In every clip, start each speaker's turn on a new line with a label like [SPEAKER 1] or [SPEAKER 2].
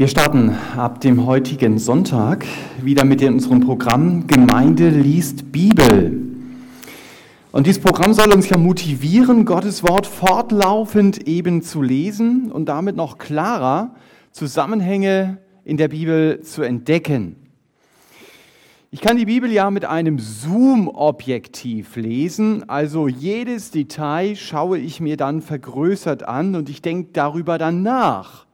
[SPEAKER 1] Wir starten ab dem heutigen Sonntag wieder mit unserem Programm Gemeinde liest Bibel. Und dieses Programm soll uns ja motivieren, Gottes Wort fortlaufend eben zu lesen und damit noch klarer Zusammenhänge in der Bibel zu entdecken. Ich kann die Bibel ja mit einem Zoom-Objektiv lesen, also jedes Detail schaue ich mir dann vergrößert an und ich denke darüber dann nach.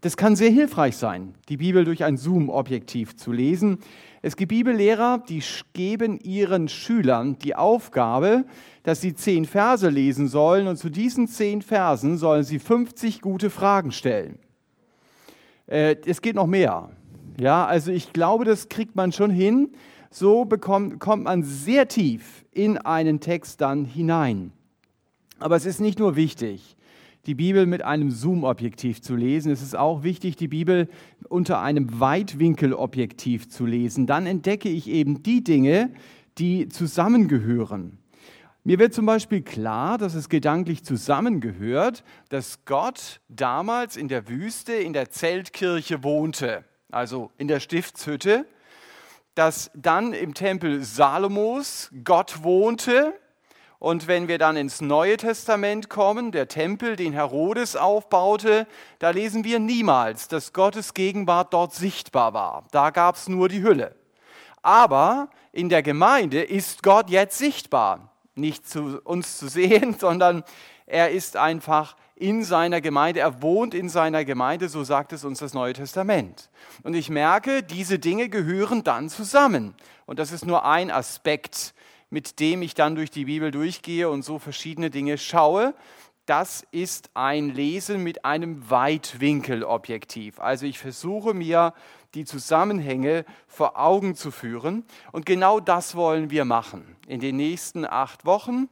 [SPEAKER 1] Das kann sehr hilfreich sein, die Bibel durch ein Zoom-Objektiv zu lesen. Es gibt Bibellehrer, die geben ihren Schülern die Aufgabe, dass sie zehn Verse lesen sollen und zu diesen zehn Versen sollen sie 50 gute Fragen stellen. Äh, es geht noch mehr. Ja, also ich glaube, das kriegt man schon hin. So bekommt, kommt man sehr tief in einen Text dann hinein. Aber es ist nicht nur wichtig, die Bibel mit einem Zoom-Objektiv zu lesen. Es ist auch wichtig, die Bibel unter einem Weitwinkelobjektiv zu lesen. Dann entdecke ich eben die Dinge, die zusammengehören. Mir wird zum Beispiel klar, dass es gedanklich zusammengehört, dass Gott damals in der Wüste, in der Zeltkirche wohnte, also in der Stiftshütte, dass dann im Tempel Salomos Gott wohnte, und wenn wir dann ins Neue Testament kommen, der Tempel, den Herodes aufbaute, da lesen wir niemals, dass Gottes Gegenwart dort sichtbar war. Da gab es nur die Hülle. Aber in der Gemeinde ist Gott jetzt sichtbar. Nicht zu uns zu sehen, sondern er ist einfach in seiner Gemeinde, er wohnt in seiner Gemeinde, so sagt es uns das Neue Testament. Und ich merke, diese Dinge gehören dann zusammen. Und das ist nur ein Aspekt mit dem ich dann durch die Bibel durchgehe und so verschiedene Dinge schaue. Das ist ein Lesen mit einem Weitwinkelobjektiv. Also ich versuche mir die Zusammenhänge vor Augen zu führen. Und genau das wollen wir machen in den nächsten acht Wochen.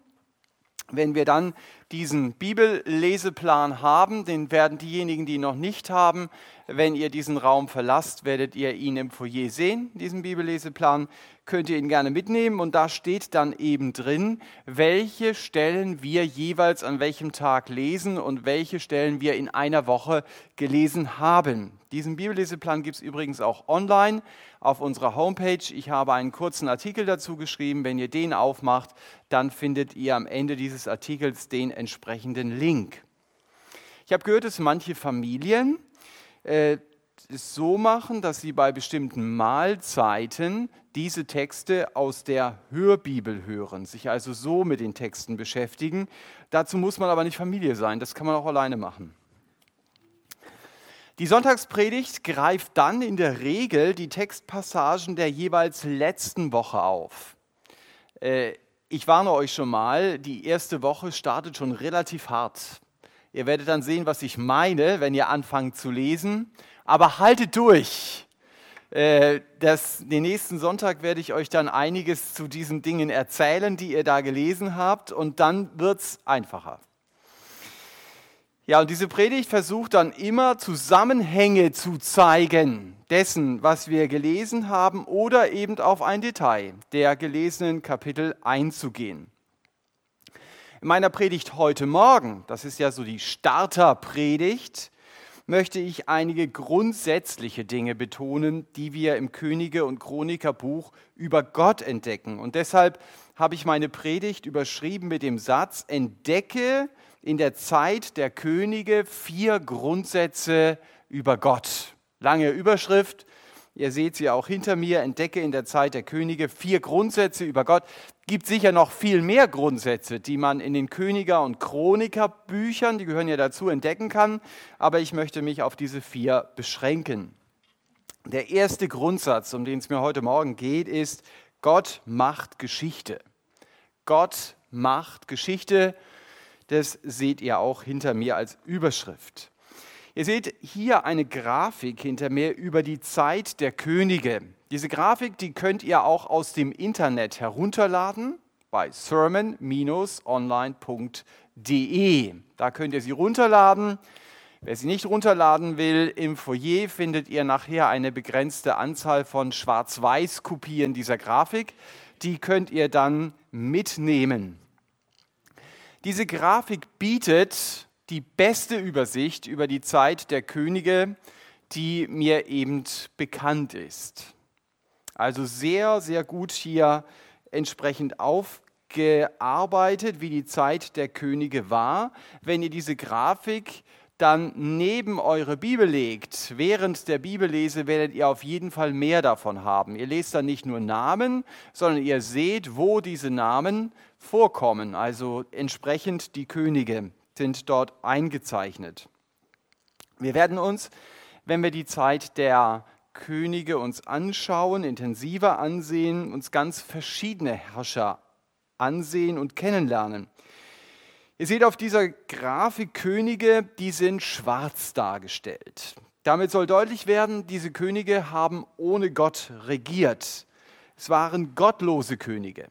[SPEAKER 1] Wenn wir dann diesen Bibelleseplan haben, den werden diejenigen, die ihn noch nicht haben, wenn ihr diesen Raum verlasst, werdet ihr ihn im Foyer sehen, diesen Bibelleseplan könnt ihr ihn gerne mitnehmen und da steht dann eben drin, welche Stellen wir jeweils an welchem Tag lesen und welche Stellen wir in einer Woche gelesen haben. Diesen Bibelleseplan gibt es übrigens auch online auf unserer Homepage. Ich habe einen kurzen Artikel dazu geschrieben. Wenn ihr den aufmacht, dann findet ihr am Ende dieses Artikels den entsprechenden Link. Ich habe gehört, dass manche Familien äh, es so machen, dass sie bei bestimmten Mahlzeiten diese Texte aus der Hörbibel hören, sich also so mit den Texten beschäftigen. Dazu muss man aber nicht Familie sein, das kann man auch alleine machen. Die Sonntagspredigt greift dann in der Regel die Textpassagen der jeweils letzten Woche auf. Äh, ich warne euch schon mal, die erste Woche startet schon relativ hart. Ihr werdet dann sehen, was ich meine, wenn ihr anfangt zu lesen. Aber haltet durch. Äh, das, den nächsten Sonntag werde ich euch dann einiges zu diesen Dingen erzählen, die ihr da gelesen habt, und dann wird es einfacher. Ja, und diese Predigt versucht dann immer Zusammenhänge zu zeigen dessen, was wir gelesen haben, oder eben auf ein Detail der gelesenen Kapitel einzugehen. In meiner Predigt heute Morgen, das ist ja so die Starterpredigt, möchte ich einige grundsätzliche Dinge betonen, die wir im Könige- und Chronikerbuch über Gott entdecken. Und deshalb habe ich meine Predigt überschrieben mit dem Satz, entdecke in der Zeit der Könige vier Grundsätze über Gott. Lange Überschrift, Ihr seht sie auch hinter mir, entdecke in der Zeit der Könige vier Grundsätze über Gott. Gibt sicher noch viel mehr Grundsätze, die man in den Königer- und Chroniker-Büchern, die gehören ja dazu, entdecken kann. Aber ich möchte mich auf diese vier beschränken. Der erste Grundsatz, um den es mir heute Morgen geht, ist, Gott macht Geschichte. Gott macht Geschichte. Das seht ihr auch hinter mir als Überschrift. Ihr seht hier eine Grafik hinter mir über die Zeit der Könige. Diese Grafik, die könnt ihr auch aus dem Internet herunterladen bei sermon-online.de. Da könnt ihr sie runterladen. Wer sie nicht runterladen will, im Foyer findet ihr nachher eine begrenzte Anzahl von Schwarz-Weiß-Kopien dieser Grafik. Die könnt ihr dann mitnehmen. Diese Grafik bietet die beste Übersicht über die Zeit der Könige, die mir eben bekannt ist. Also sehr, sehr gut hier entsprechend aufgearbeitet, wie die Zeit der Könige war. Wenn ihr diese Grafik dann neben eure Bibel legt, während der Bibellese werdet ihr auf jeden Fall mehr davon haben. Ihr lest dann nicht nur Namen, sondern ihr seht, wo diese Namen vorkommen. Also entsprechend die Könige sind dort eingezeichnet. Wir werden uns, wenn wir die Zeit der Könige uns anschauen, intensiver ansehen, uns ganz verschiedene Herrscher ansehen und kennenlernen. Ihr seht auf dieser Grafik Könige, die sind schwarz dargestellt. Damit soll deutlich werden, diese Könige haben ohne Gott regiert. Es waren gottlose Könige.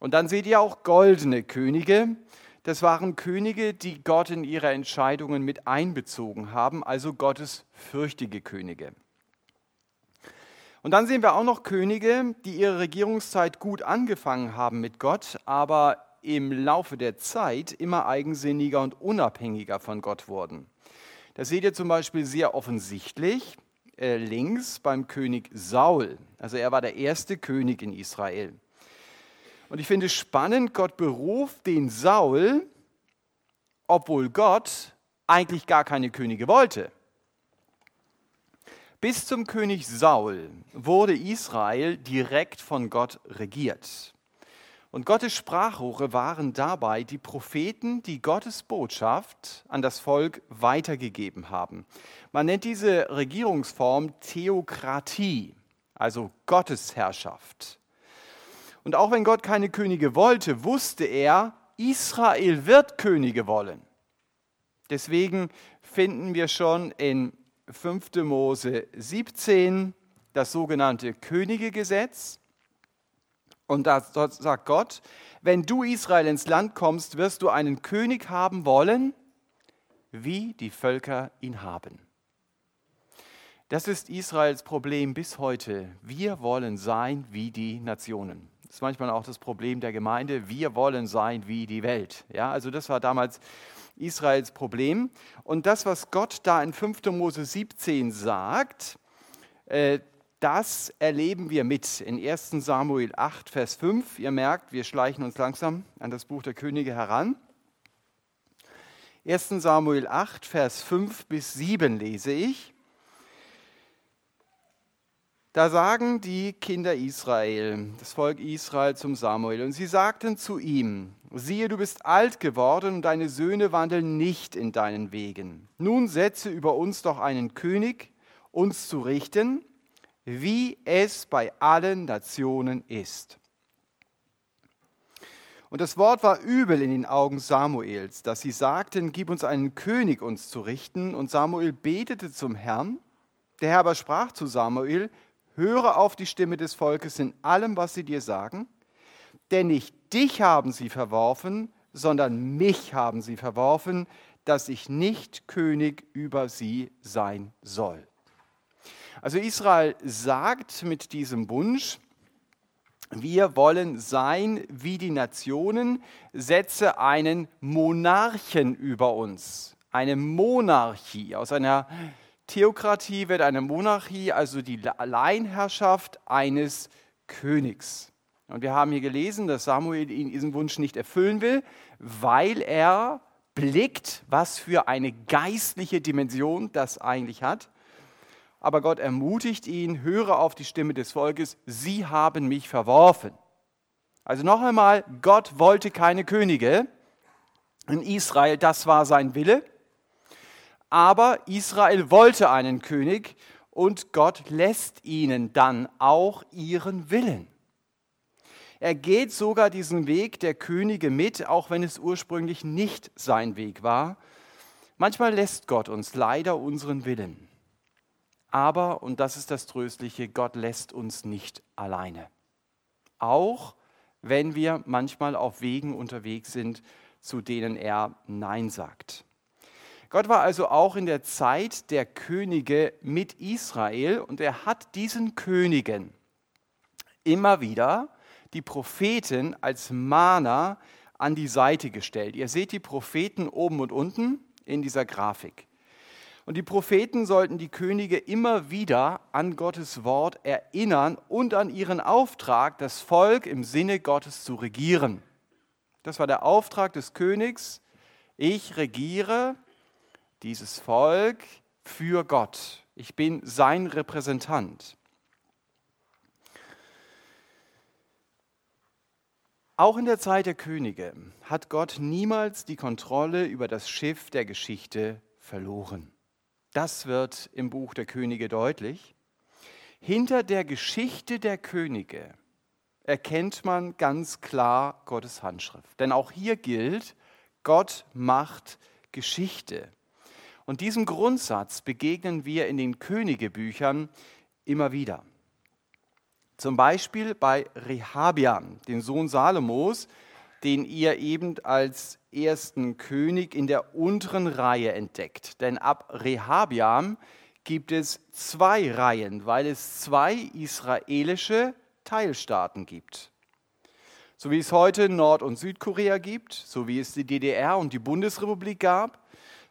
[SPEAKER 1] Und dann seht ihr auch goldene Könige. Das waren Könige, die Gott in ihre Entscheidungen mit einbezogen haben, also Gottes fürchtige Könige. Und dann sehen wir auch noch Könige, die ihre Regierungszeit gut angefangen haben mit Gott, aber im Laufe der Zeit immer eigensinniger und unabhängiger von Gott wurden. Das seht ihr zum Beispiel sehr offensichtlich äh, links beim König Saul. Also er war der erste König in Israel. Und ich finde es spannend, Gott beruft den Saul, obwohl Gott eigentlich gar keine Könige wollte. Bis zum König Saul wurde Israel direkt von Gott regiert. Und Gottes Sprachrohre waren dabei die Propheten, die Gottes Botschaft an das Volk weitergegeben haben. Man nennt diese Regierungsform Theokratie, also Gottesherrschaft. Und auch wenn Gott keine Könige wollte, wusste er, Israel wird Könige wollen. Deswegen finden wir schon in 5. Mose 17 das sogenannte Königegesetz. Und da sagt Gott, wenn du Israel ins Land kommst, wirst du einen König haben wollen, wie die Völker ihn haben. Das ist Israels Problem bis heute. Wir wollen sein wie die Nationen. Das ist manchmal auch das Problem der Gemeinde. Wir wollen sein wie die Welt. Ja, also das war damals Israels Problem. Und das, was Gott da in 5. Mose 17 sagt, äh, das erleben wir mit in 1 Samuel 8, Vers 5. Ihr merkt, wir schleichen uns langsam an das Buch der Könige heran. 1 Samuel 8, Vers 5 bis 7 lese ich. Da sagen die Kinder Israel, das Volk Israel zum Samuel, und sie sagten zu ihm, siehe, du bist alt geworden und deine Söhne wandeln nicht in deinen Wegen. Nun setze über uns doch einen König, uns zu richten wie es bei allen Nationen ist. Und das Wort war übel in den Augen Samuels, dass sie sagten, gib uns einen König uns zu richten. Und Samuel betete zum Herrn. Der Herr aber sprach zu Samuel, höre auf die Stimme des Volkes in allem, was sie dir sagen, denn nicht dich haben sie verworfen, sondern mich haben sie verworfen, dass ich nicht König über sie sein soll. Also Israel sagt mit diesem Wunsch, wir wollen sein wie die Nationen, setze einen Monarchen über uns, eine Monarchie. Aus einer Theokratie wird eine Monarchie, also die Alleinherrschaft eines Königs. Und wir haben hier gelesen, dass Samuel ihn diesen Wunsch nicht erfüllen will, weil er blickt, was für eine geistliche Dimension das eigentlich hat aber Gott ermutigt ihn, höre auf die Stimme des Volkes, sie haben mich verworfen. Also noch einmal, Gott wollte keine Könige in Israel, das war sein Wille. Aber Israel wollte einen König und Gott lässt ihnen dann auch ihren Willen. Er geht sogar diesen Weg der Könige mit, auch wenn es ursprünglich nicht sein Weg war. Manchmal lässt Gott uns leider unseren Willen. Aber, und das ist das Tröstliche, Gott lässt uns nicht alleine. Auch wenn wir manchmal auf Wegen unterwegs sind, zu denen er Nein sagt. Gott war also auch in der Zeit der Könige mit Israel und er hat diesen Königen immer wieder die Propheten als Mahner an die Seite gestellt. Ihr seht die Propheten oben und unten in dieser Grafik. Und die Propheten sollten die Könige immer wieder an Gottes Wort erinnern und an ihren Auftrag, das Volk im Sinne Gottes zu regieren. Das war der Auftrag des Königs. Ich regiere dieses Volk für Gott. Ich bin sein Repräsentant. Auch in der Zeit der Könige hat Gott niemals die Kontrolle über das Schiff der Geschichte verloren. Das wird im Buch der Könige deutlich. Hinter der Geschichte der Könige erkennt man ganz klar Gottes Handschrift. Denn auch hier gilt, Gott macht Geschichte. Und diesem Grundsatz begegnen wir in den Königebüchern immer wieder. Zum Beispiel bei Rehabian, dem Sohn Salomos, den ihr eben als ersten König in der unteren Reihe entdeckt. Denn ab Rehabiam gibt es zwei Reihen, weil es zwei israelische Teilstaaten gibt. So wie es heute Nord- und Südkorea gibt, so wie es die DDR und die Bundesrepublik gab,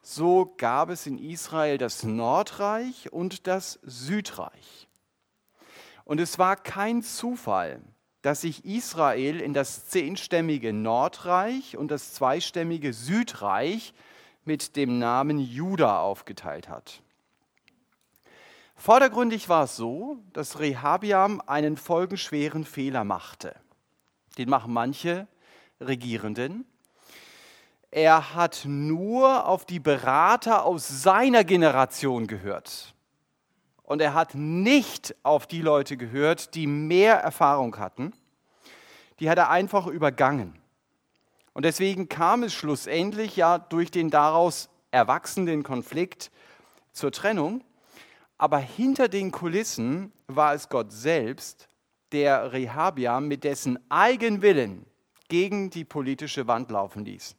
[SPEAKER 1] so gab es in Israel das Nordreich und das Südreich. Und es war kein Zufall, dass sich Israel in das zehnstämmige Nordreich und das zweistämmige Südreich mit dem Namen Juda aufgeteilt hat. Vordergründig war es so, dass Rehabiam einen folgenschweren Fehler machte. Den machen manche Regierenden. Er hat nur auf die Berater aus seiner Generation gehört und er hat nicht auf die Leute gehört, die mehr Erfahrung hatten. Die hat er einfach übergangen. Und deswegen kam es schlussendlich ja durch den daraus erwachsenen Konflikt zur Trennung. Aber hinter den Kulissen war es Gott selbst, der Rehabiam mit dessen Eigenwillen gegen die politische Wand laufen ließ.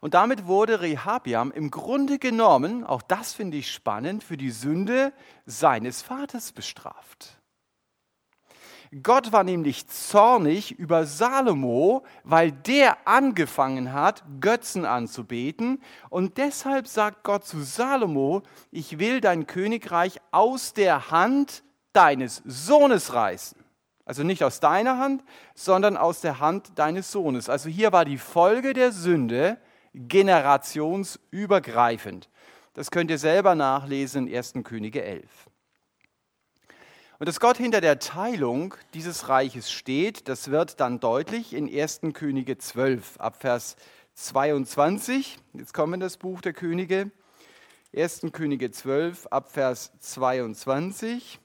[SPEAKER 1] Und damit wurde Rehabiam im Grunde genommen, auch das finde ich spannend, für die Sünde seines Vaters bestraft. Gott war nämlich zornig über Salomo, weil der angefangen hat, Götzen anzubeten. Und deshalb sagt Gott zu Salomo, ich will dein Königreich aus der Hand deines Sohnes reißen. Also nicht aus deiner Hand, sondern aus der Hand deines Sohnes. Also hier war die Folge der Sünde, generationsübergreifend. Das könnt ihr selber nachlesen in 1. Könige 11. Und dass Gott hinter der Teilung dieses Reiches steht, das wird dann deutlich in 1. Könige 12, ab Vers 22. Jetzt kommen wir in das Buch der Könige. 1. Könige 12, ab Vers 22.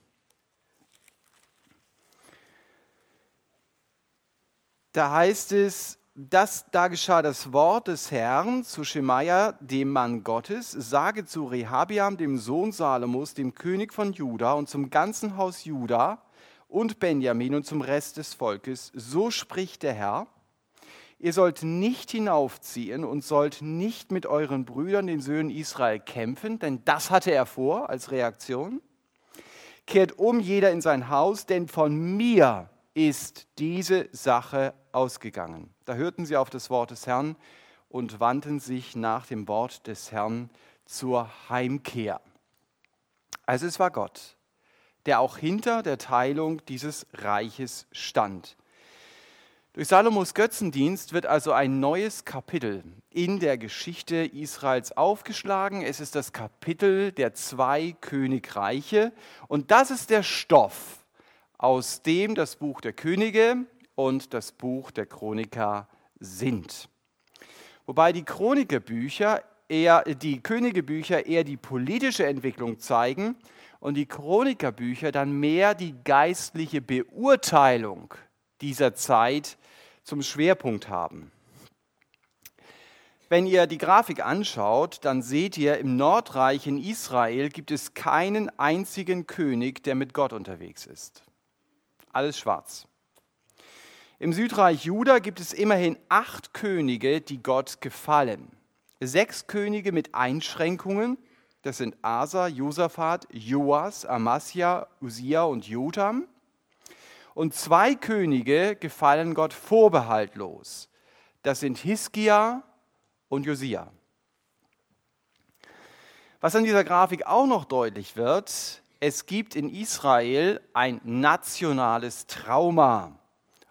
[SPEAKER 1] Da heißt es, das, da geschah das Wort des Herrn zu Schemaja, dem Mann Gottes, sage zu Rehabiam, dem Sohn Salomos, dem König von Juda und zum ganzen Haus Juda und Benjamin und zum Rest des Volkes, so spricht der Herr, ihr sollt nicht hinaufziehen und sollt nicht mit euren Brüdern, den Söhnen Israel, kämpfen, denn das hatte er vor als Reaktion. Kehrt um jeder in sein Haus, denn von mir ist diese Sache ausgegangen. Da hörten sie auf das Wort des Herrn und wandten sich nach dem Wort des Herrn zur Heimkehr. Also es war Gott, der auch hinter der Teilung dieses Reiches stand. Durch Salomos Götzendienst wird also ein neues Kapitel in der Geschichte Israels aufgeschlagen. Es ist das Kapitel der zwei Königreiche und das ist der Stoff, aus dem das Buch der Könige und das Buch der Chroniker sind. Wobei die Chronikerbücher eher, die Königebücher eher die politische Entwicklung zeigen und die Chronikerbücher dann mehr die geistliche Beurteilung dieser Zeit zum Schwerpunkt haben. Wenn ihr die Grafik anschaut, dann seht ihr, im Nordreich in Israel gibt es keinen einzigen König, der mit Gott unterwegs ist. Alles schwarz. Im Südreich Juda gibt es immerhin acht Könige, die Gott gefallen. Sechs Könige mit Einschränkungen, das sind Asa, Josaphat, Joas, Amasja, Usia und Jotam. Und zwei Könige gefallen Gott vorbehaltlos. Das sind Hiskia und Josia. Was an dieser Grafik auch noch deutlich wird, es gibt in Israel ein nationales Trauma.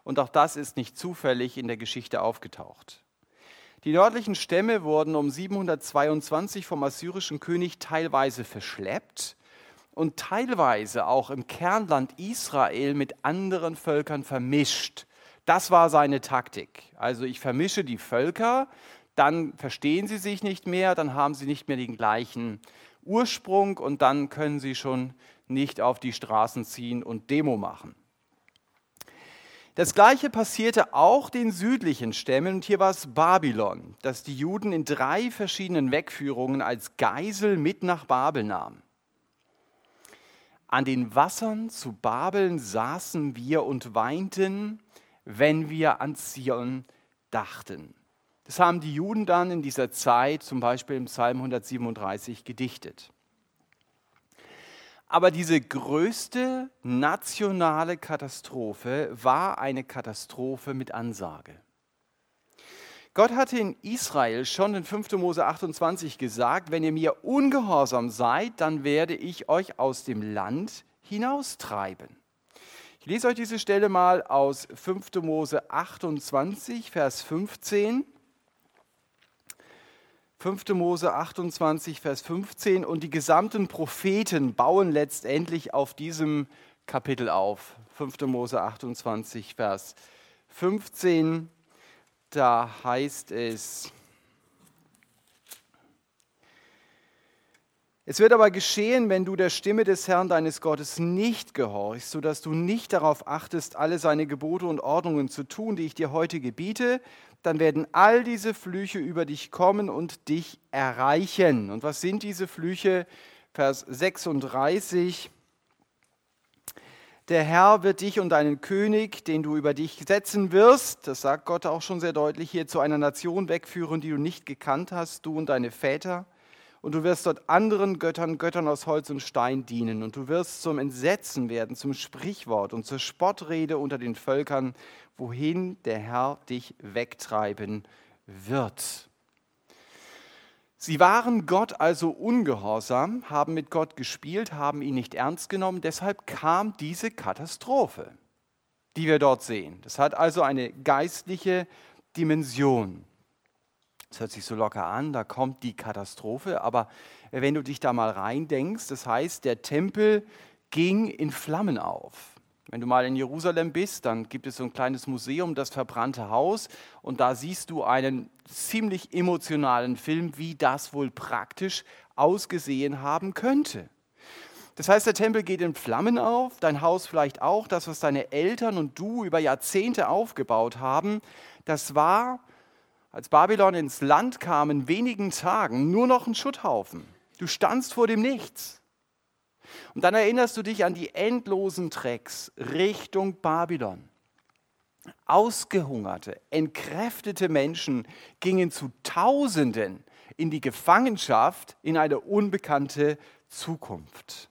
[SPEAKER 1] Und auch das ist nicht zufällig in der Geschichte aufgetaucht. Die nördlichen Stämme wurden um 722 vom assyrischen König teilweise verschleppt und teilweise auch im Kernland Israel mit anderen Völkern vermischt. Das war seine Taktik. Also ich vermische die Völker, dann verstehen sie sich nicht mehr, dann haben sie nicht mehr den gleichen Ursprung und dann können sie schon nicht auf die Straßen ziehen und Demo machen. Das gleiche passierte auch den südlichen Stämmen und hier war es Babylon, das die Juden in drei verschiedenen Wegführungen als Geisel mit nach Babel nahm. An den Wassern zu Babeln saßen wir und weinten, wenn wir an Zion dachten. Das haben die Juden dann in dieser Zeit zum Beispiel im Psalm 137 gedichtet. Aber diese größte nationale Katastrophe war eine Katastrophe mit Ansage. Gott hatte in Israel schon in 5. Mose 28 gesagt, wenn ihr mir ungehorsam seid, dann werde ich euch aus dem Land hinaustreiben. Ich lese euch diese Stelle mal aus 5. Mose 28, Vers 15. 5. Mose 28, Vers 15 und die gesamten Propheten bauen letztendlich auf diesem Kapitel auf. 5. Mose 28, Vers 15, da heißt es, Es wird aber geschehen, wenn du der Stimme des Herrn deines Gottes nicht gehorchst, sodass du nicht darauf achtest, alle seine Gebote und Ordnungen zu tun, die ich dir heute gebiete, dann werden all diese Flüche über dich kommen und dich erreichen. Und was sind diese Flüche? Vers 36. Der Herr wird dich und deinen König, den du über dich setzen wirst, das sagt Gott auch schon sehr deutlich hier, zu einer Nation wegführen, die du nicht gekannt hast, du und deine Väter und du wirst dort anderen Göttern, Göttern aus Holz und Stein dienen. Und du wirst zum Entsetzen werden, zum Sprichwort und zur Spottrede unter den Völkern, wohin der Herr dich wegtreiben wird. Sie waren Gott also ungehorsam, haben mit Gott gespielt, haben ihn nicht ernst genommen. Deshalb kam diese Katastrophe, die wir dort sehen. Das hat also eine geistliche Dimension. Das hört sich so locker an, da kommt die Katastrophe, aber wenn du dich da mal reindenkst, das heißt, der Tempel ging in Flammen auf. Wenn du mal in Jerusalem bist, dann gibt es so ein kleines Museum, das verbrannte Haus, und da siehst du einen ziemlich emotionalen Film, wie das wohl praktisch ausgesehen haben könnte. Das heißt, der Tempel geht in Flammen auf, dein Haus vielleicht auch, das, was deine Eltern und du über Jahrzehnte aufgebaut haben, das war als Babylon ins Land kam, in wenigen Tagen nur noch ein Schutthaufen. Du standst vor dem Nichts. Und dann erinnerst du dich an die endlosen Trecks Richtung Babylon. Ausgehungerte, entkräftete Menschen gingen zu Tausenden in die Gefangenschaft in eine unbekannte Zukunft.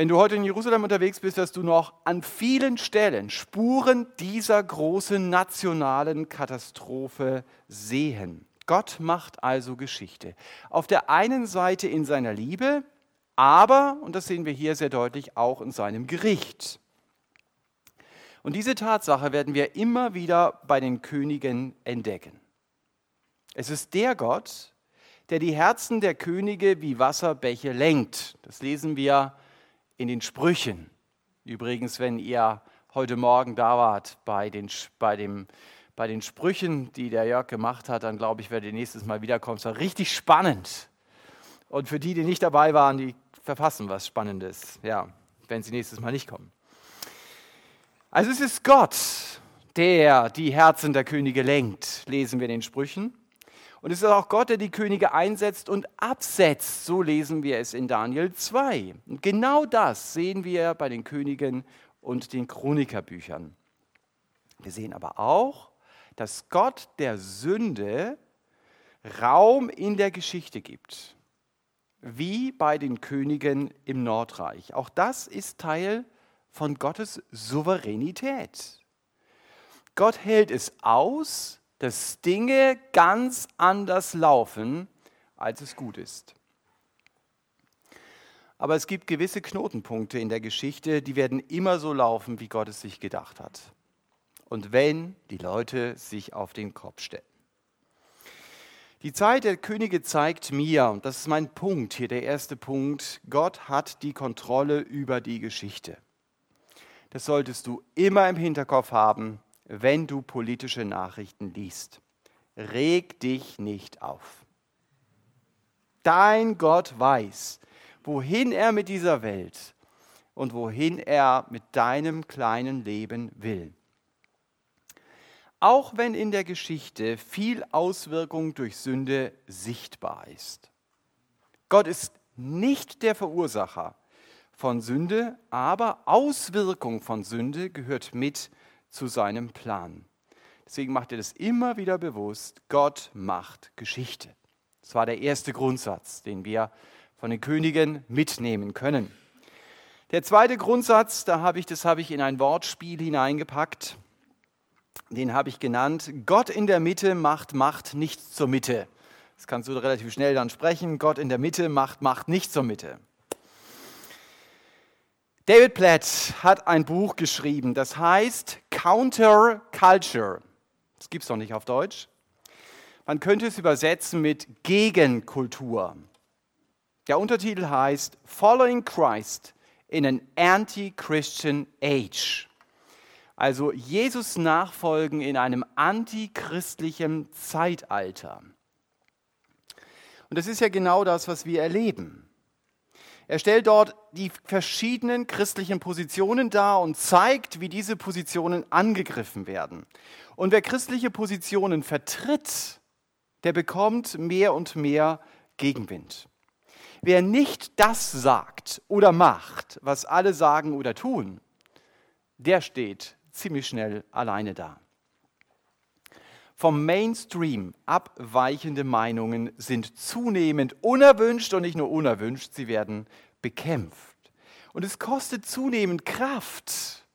[SPEAKER 1] Wenn du heute in Jerusalem unterwegs bist, wirst du noch an vielen Stellen Spuren dieser großen nationalen Katastrophe sehen. Gott macht also Geschichte. Auf der einen Seite in seiner Liebe, aber, und das sehen wir hier sehr deutlich, auch in seinem Gericht. Und diese Tatsache werden wir immer wieder bei den Königen entdecken. Es ist der Gott, der die Herzen der Könige wie Wasserbäche lenkt. Das lesen wir in den Sprüchen. Übrigens, wenn ihr heute Morgen da wart bei den, bei dem, bei den Sprüchen, die der Jörg gemacht hat, dann glaube ich, werdet ihr nächstes Mal wiederkommen. Es war richtig spannend. Und für die, die nicht dabei waren, die verpassen was Spannendes, ja, wenn sie nächstes Mal nicht kommen. Also es ist Gott, der die Herzen der Könige lenkt, lesen wir in den Sprüchen. Und es ist auch Gott, der die Könige einsetzt und absetzt. So lesen wir es in Daniel 2. Und genau das sehen wir bei den Königen und den Chronikerbüchern. Wir sehen aber auch, dass Gott der Sünde Raum in der Geschichte gibt, wie bei den Königen im Nordreich. Auch das ist Teil von Gottes Souveränität. Gott hält es aus, dass Dinge ganz anders laufen, als es gut ist. Aber es gibt gewisse Knotenpunkte in der Geschichte, die werden immer so laufen, wie Gott es sich gedacht hat. Und wenn die Leute sich auf den Kopf stellen. Die Zeit der Könige zeigt mir, und das ist mein Punkt hier, der erste Punkt, Gott hat die Kontrolle über die Geschichte. Das solltest du immer im Hinterkopf haben, wenn du politische Nachrichten liest. Reg dich nicht auf. Dein Gott weiß, wohin er mit dieser Welt und wohin er mit deinem kleinen Leben will. Auch wenn in der Geschichte viel Auswirkung durch Sünde sichtbar ist. Gott ist nicht der Verursacher von Sünde, aber Auswirkung von Sünde gehört mit zu seinem Plan. Deswegen macht er das immer wieder bewusst, Gott macht Geschichte. Das war der erste Grundsatz, den wir von den Königen mitnehmen können. Der zweite Grundsatz, da habe ich, das habe ich in ein Wortspiel hineingepackt, den habe ich genannt, Gott in der Mitte macht Macht nicht zur Mitte. Das kannst du relativ schnell dann sprechen, Gott in der Mitte macht Macht nicht zur Mitte. David Platt hat ein Buch geschrieben, das heißt Counter Culture. Das gibt es noch nicht auf Deutsch. Man könnte es übersetzen mit Gegenkultur. Der Untertitel heißt Following Christ in an Anti-Christian Age. Also Jesus nachfolgen in einem antichristlichen Zeitalter. Und das ist ja genau das, was wir erleben. Er stellt dort die verschiedenen christlichen Positionen dar und zeigt, wie diese Positionen angegriffen werden. Und wer christliche Positionen vertritt, der bekommt mehr und mehr Gegenwind. Wer nicht das sagt oder macht, was alle sagen oder tun, der steht ziemlich schnell alleine da. Vom Mainstream abweichende Meinungen sind zunehmend unerwünscht und nicht nur unerwünscht, sie werden bekämpft. Und es kostet zunehmend Kraft,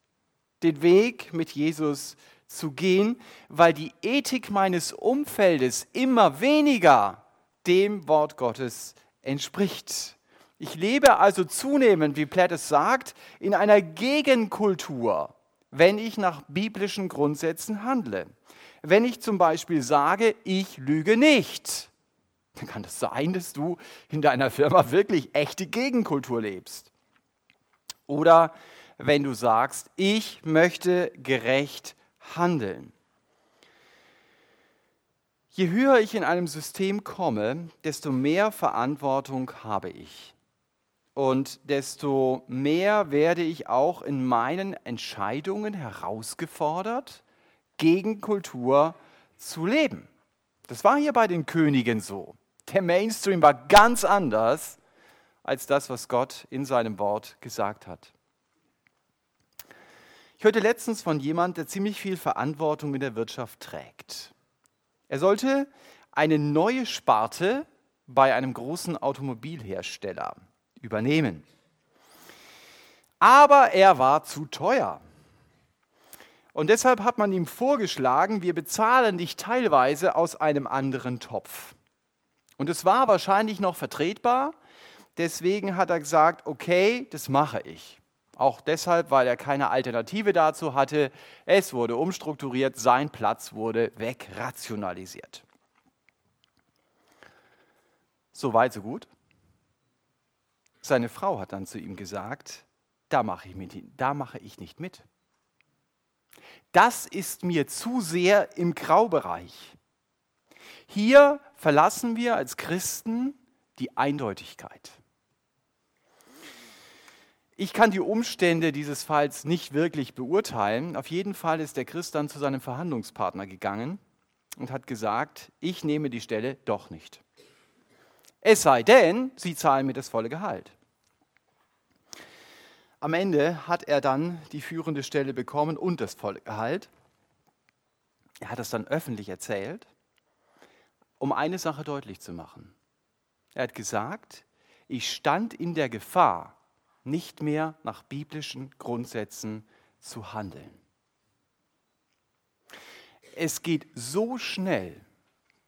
[SPEAKER 1] den Weg mit Jesus zu gehen, weil die Ethik meines Umfeldes immer weniger dem Wort Gottes entspricht. Ich lebe also zunehmend, wie Platt es sagt, in einer Gegenkultur, wenn ich nach biblischen Grundsätzen handle. Wenn ich zum Beispiel sage, ich lüge nicht, dann kann es sein, dass du in deiner Firma wirklich echte Gegenkultur lebst. Oder wenn du sagst, ich möchte gerecht handeln. Je höher ich in einem System komme, desto mehr Verantwortung habe ich. Und desto mehr werde ich auch in meinen Entscheidungen herausgefordert, gegen Kultur zu leben. Das war hier bei den Königen so. Der Mainstream war ganz anders als das, was Gott in seinem Wort gesagt hat. Ich hörte letztens von jemand, der ziemlich viel Verantwortung in der Wirtschaft trägt. Er sollte eine neue Sparte bei einem großen Automobilhersteller übernehmen. Aber er war zu teuer. Und deshalb hat man ihm vorgeschlagen, wir bezahlen dich teilweise aus einem anderen Topf. Und es war wahrscheinlich noch vertretbar. Deswegen hat er gesagt, okay, das mache ich. Auch deshalb, weil er keine Alternative dazu hatte. Es wurde umstrukturiert, sein Platz wurde wegrationalisiert. So weit, so gut. Seine Frau hat dann zu ihm gesagt, da mache ich, mit, da mache ich nicht mit. Das ist mir zu sehr im Graubereich. Hier verlassen wir als Christen die Eindeutigkeit. Ich kann die Umstände dieses Falls nicht wirklich beurteilen. Auf jeden Fall ist der Christ dann zu seinem Verhandlungspartner gegangen und hat gesagt, ich nehme die Stelle doch nicht. Es sei denn, Sie zahlen mir das volle Gehalt. Am Ende hat er dann die führende Stelle bekommen und das volle Gehalt. Er hat das dann öffentlich erzählt, um eine Sache deutlich zu machen. Er hat gesagt, ich stand in der Gefahr, nicht mehr nach biblischen Grundsätzen zu handeln. Es geht so schnell,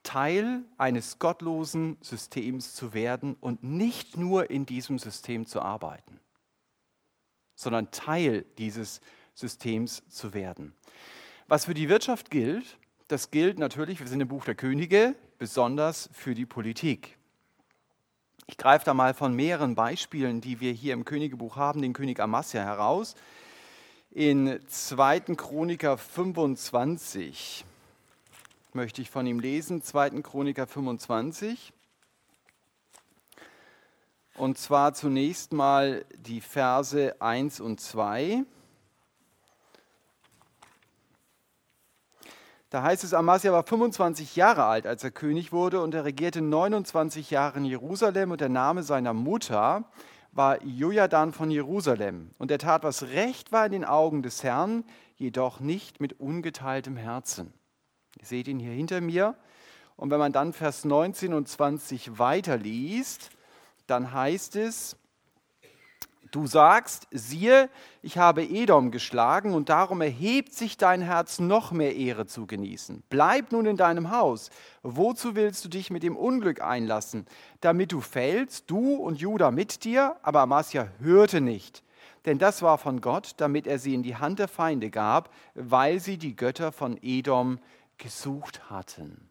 [SPEAKER 1] Teil eines gottlosen Systems zu werden und nicht nur in diesem System zu arbeiten, sondern Teil dieses Systems zu werden. Was für die Wirtschaft gilt, das gilt natürlich, wir sind im Buch der Könige, besonders für die Politik. Ich greife da mal von mehreren Beispielen, die wir hier im Königebuch haben, den König Amasja heraus. In 2. Chroniker 25 möchte ich von ihm lesen, 2. Chroniker 25. Und zwar zunächst mal die Verse 1 und 2. Da heißt es, Amasia war 25 Jahre alt, als er König wurde, und er regierte 29 Jahre in Jerusalem, und der Name seiner Mutter war Jojadan von Jerusalem. Und er tat, was recht war in den Augen des Herrn, jedoch nicht mit ungeteiltem Herzen. Ihr seht ihn hier hinter mir. Und wenn man dann Vers 19 und 20 weiterliest, dann heißt es, Du sagst, siehe, ich habe Edom geschlagen und darum erhebt sich dein Herz noch mehr Ehre zu genießen. Bleib nun in deinem Haus. Wozu willst du dich mit dem Unglück einlassen? Damit du fällst, du und Judah mit dir, aber Amasia hörte nicht. Denn das war von Gott, damit er sie in die Hand der Feinde gab, weil sie die Götter von Edom gesucht hatten.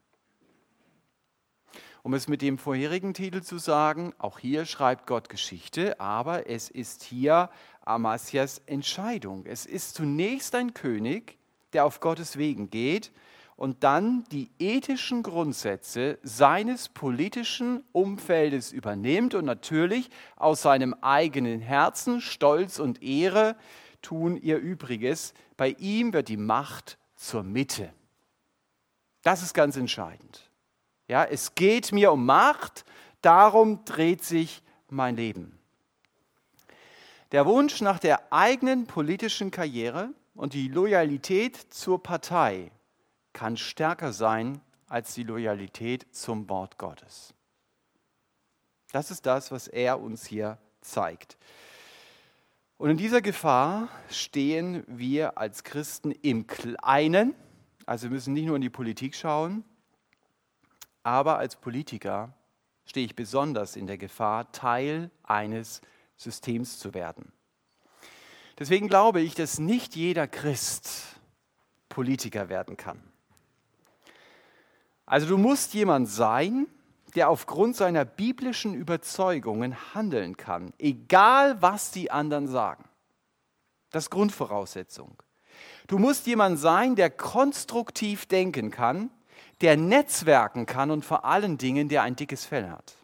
[SPEAKER 1] Um es mit dem vorherigen Titel zu sagen, auch hier schreibt Gott Geschichte, aber es ist hier Amasias Entscheidung. Es ist zunächst ein König, der auf Gottes Wegen geht und dann die ethischen Grundsätze seines politischen Umfeldes übernimmt und natürlich aus seinem eigenen Herzen Stolz und Ehre tun ihr Übriges. Bei ihm wird die Macht zur Mitte. Das ist ganz entscheidend. Ja, es geht mir um Macht, darum dreht sich mein Leben. Der Wunsch nach der eigenen politischen Karriere und die Loyalität zur Partei kann stärker sein als die Loyalität zum Wort Gottes. Das ist das, was er uns hier zeigt. Und in dieser Gefahr stehen wir als Christen im Kleinen also wir müssen nicht nur in die Politik schauen, aber als Politiker stehe ich besonders in der Gefahr, Teil eines Systems zu werden. Deswegen glaube ich, dass nicht jeder Christ Politiker werden kann. Also du musst jemand sein, der aufgrund seiner biblischen Überzeugungen handeln kann, egal was die anderen sagen. Das ist Grundvoraussetzung. Du musst jemand sein, der konstruktiv denken kann, der netzwerken kann und vor allen Dingen, der ein dickes Fell hat.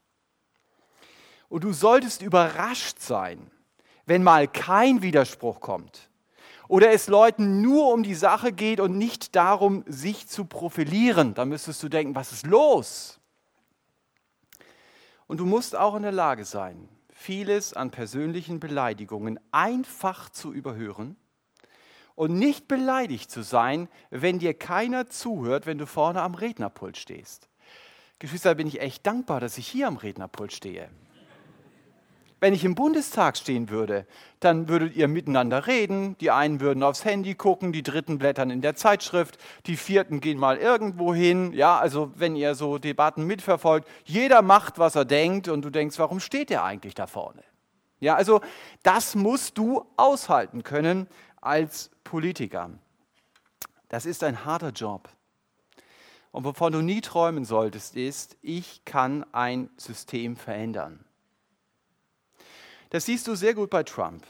[SPEAKER 1] Und du solltest überrascht sein, wenn mal kein Widerspruch kommt oder es Leuten nur um die Sache geht und nicht darum, sich zu profilieren. Da müsstest du denken, was ist los? Und du musst auch in der Lage sein, vieles an persönlichen Beleidigungen einfach zu überhören und nicht beleidigt zu sein, wenn dir keiner zuhört, wenn du vorne am Rednerpult stehst. Geschwister, bin ich echt dankbar, dass ich hier am Rednerpult stehe. Wenn ich im Bundestag stehen würde, dann würdet ihr miteinander reden. Die einen würden aufs Handy gucken, die dritten blättern in der Zeitschrift, die vierten gehen mal irgendwo hin. Ja, also wenn ihr so Debatten mitverfolgt, jeder macht, was er denkt und du denkst, warum steht der eigentlich da vorne? Ja, also das musst du aushalten können als Politiker. Das ist ein harter Job. Und wovon du nie träumen solltest, ist, ich kann ein System verändern. Das siehst du sehr gut bei Trump.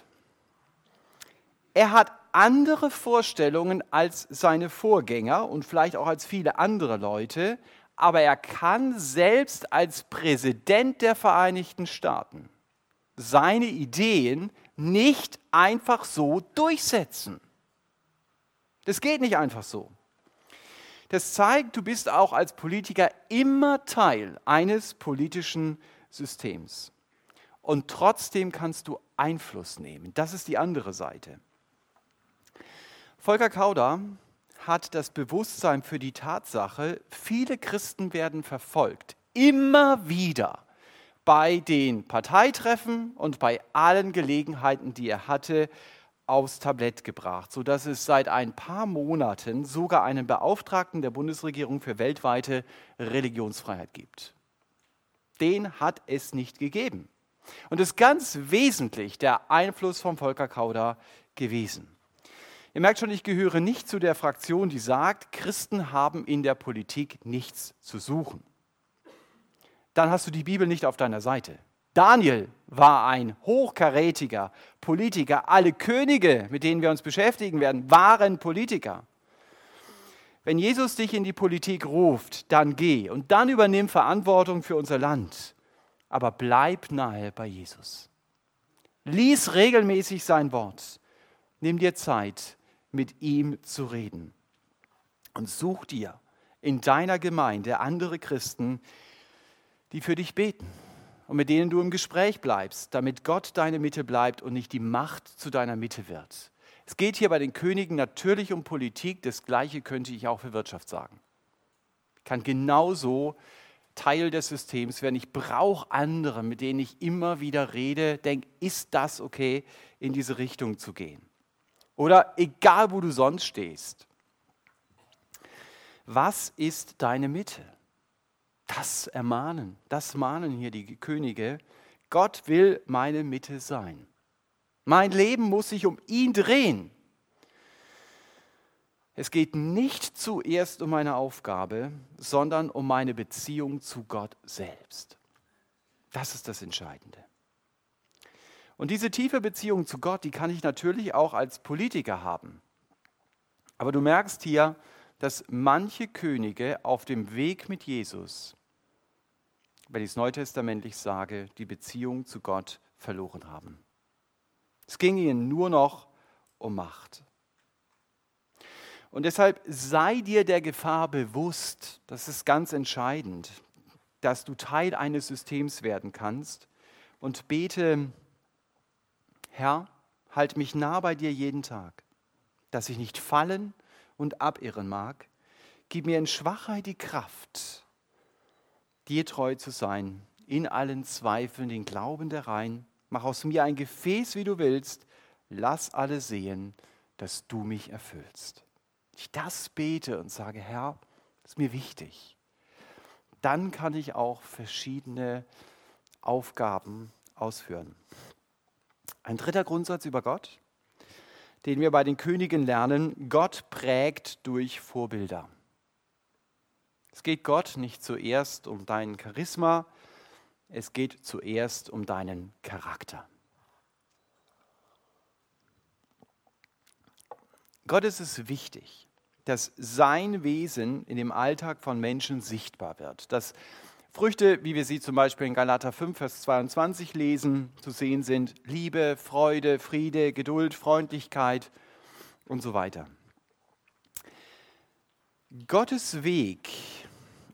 [SPEAKER 1] Er hat andere Vorstellungen als seine Vorgänger und vielleicht auch als viele andere Leute, aber er kann selbst als Präsident der Vereinigten Staaten seine Ideen nicht einfach so durchsetzen. Das geht nicht einfach so. Das zeigt, du bist auch als Politiker immer Teil eines politischen Systems. Und trotzdem kannst du Einfluss nehmen. Das ist die andere Seite. Volker Kauder hat das Bewusstsein für die Tatsache, viele Christen werden verfolgt, immer wieder bei den Parteitreffen und bei allen Gelegenheiten, die er hatte, aufs Tablett gebracht, sodass es seit ein paar Monaten sogar einen Beauftragten der Bundesregierung für weltweite Religionsfreiheit gibt. Den hat es nicht gegeben. Und ist ganz wesentlich der Einfluss von Volker Kauder gewesen. Ihr merkt schon, ich gehöre nicht zu der Fraktion, die sagt, Christen haben in der Politik nichts zu suchen. Dann hast du die Bibel nicht auf deiner Seite. Daniel war ein hochkarätiger Politiker. Alle Könige, mit denen wir uns beschäftigen werden, waren Politiker. Wenn Jesus dich in die Politik ruft, dann geh und dann übernimm Verantwortung für unser Land. Aber bleib nahe bei Jesus. Lies regelmäßig sein Wort. Nimm dir Zeit, mit ihm zu reden. Und such dir in deiner Gemeinde andere Christen, die für dich beten und mit denen du im Gespräch bleibst, damit Gott deine Mitte bleibt und nicht die Macht zu deiner Mitte wird. Es geht hier bei den Königen natürlich um Politik, das gleiche könnte ich auch für Wirtschaft sagen. Ich kann genauso Teil des Systems werden. Ich brauche andere, mit denen ich immer wieder rede, denke, ist das okay, in diese Richtung zu gehen? Oder egal, wo du sonst stehst. Was ist deine Mitte? Das ermahnen, das mahnen hier die Könige. Gott will meine Mitte sein. Mein Leben muss sich um ihn drehen. Es geht nicht zuerst um meine Aufgabe, sondern um meine Beziehung zu Gott selbst. Das ist das Entscheidende. Und diese tiefe Beziehung zu Gott, die kann ich natürlich auch als Politiker haben. Aber du merkst hier, dass manche Könige auf dem Weg mit Jesus wenn ich es neutestamentlich sage, die Beziehung zu Gott verloren haben. Es ging ihnen nur noch um Macht. Und deshalb sei dir der Gefahr bewusst, das ist ganz entscheidend, dass du Teil eines Systems werden kannst und bete, Herr, halt mich nah bei dir jeden Tag, dass ich nicht fallen und abirren mag. Gib mir in Schwachheit die Kraft, dir treu zu sein, in allen Zweifeln den Glauben der Rein. Mach aus mir ein Gefäß, wie du willst. Lass alle sehen, dass du mich erfüllst. Ich das bete und sage, Herr, das ist mir wichtig. Dann kann ich auch verschiedene Aufgaben ausführen. Ein dritter Grundsatz über Gott, den wir bei den Königen lernen, Gott prägt durch Vorbilder. Es geht Gott nicht zuerst um dein Charisma, es geht zuerst um deinen Charakter. Gott ist es wichtig, dass sein Wesen in dem Alltag von Menschen sichtbar wird. Dass Früchte, wie wir sie zum Beispiel in Galater 5, Vers 22 lesen, zu sehen sind Liebe, Freude, Friede, Geduld, Freundlichkeit und so weiter. Gottes Weg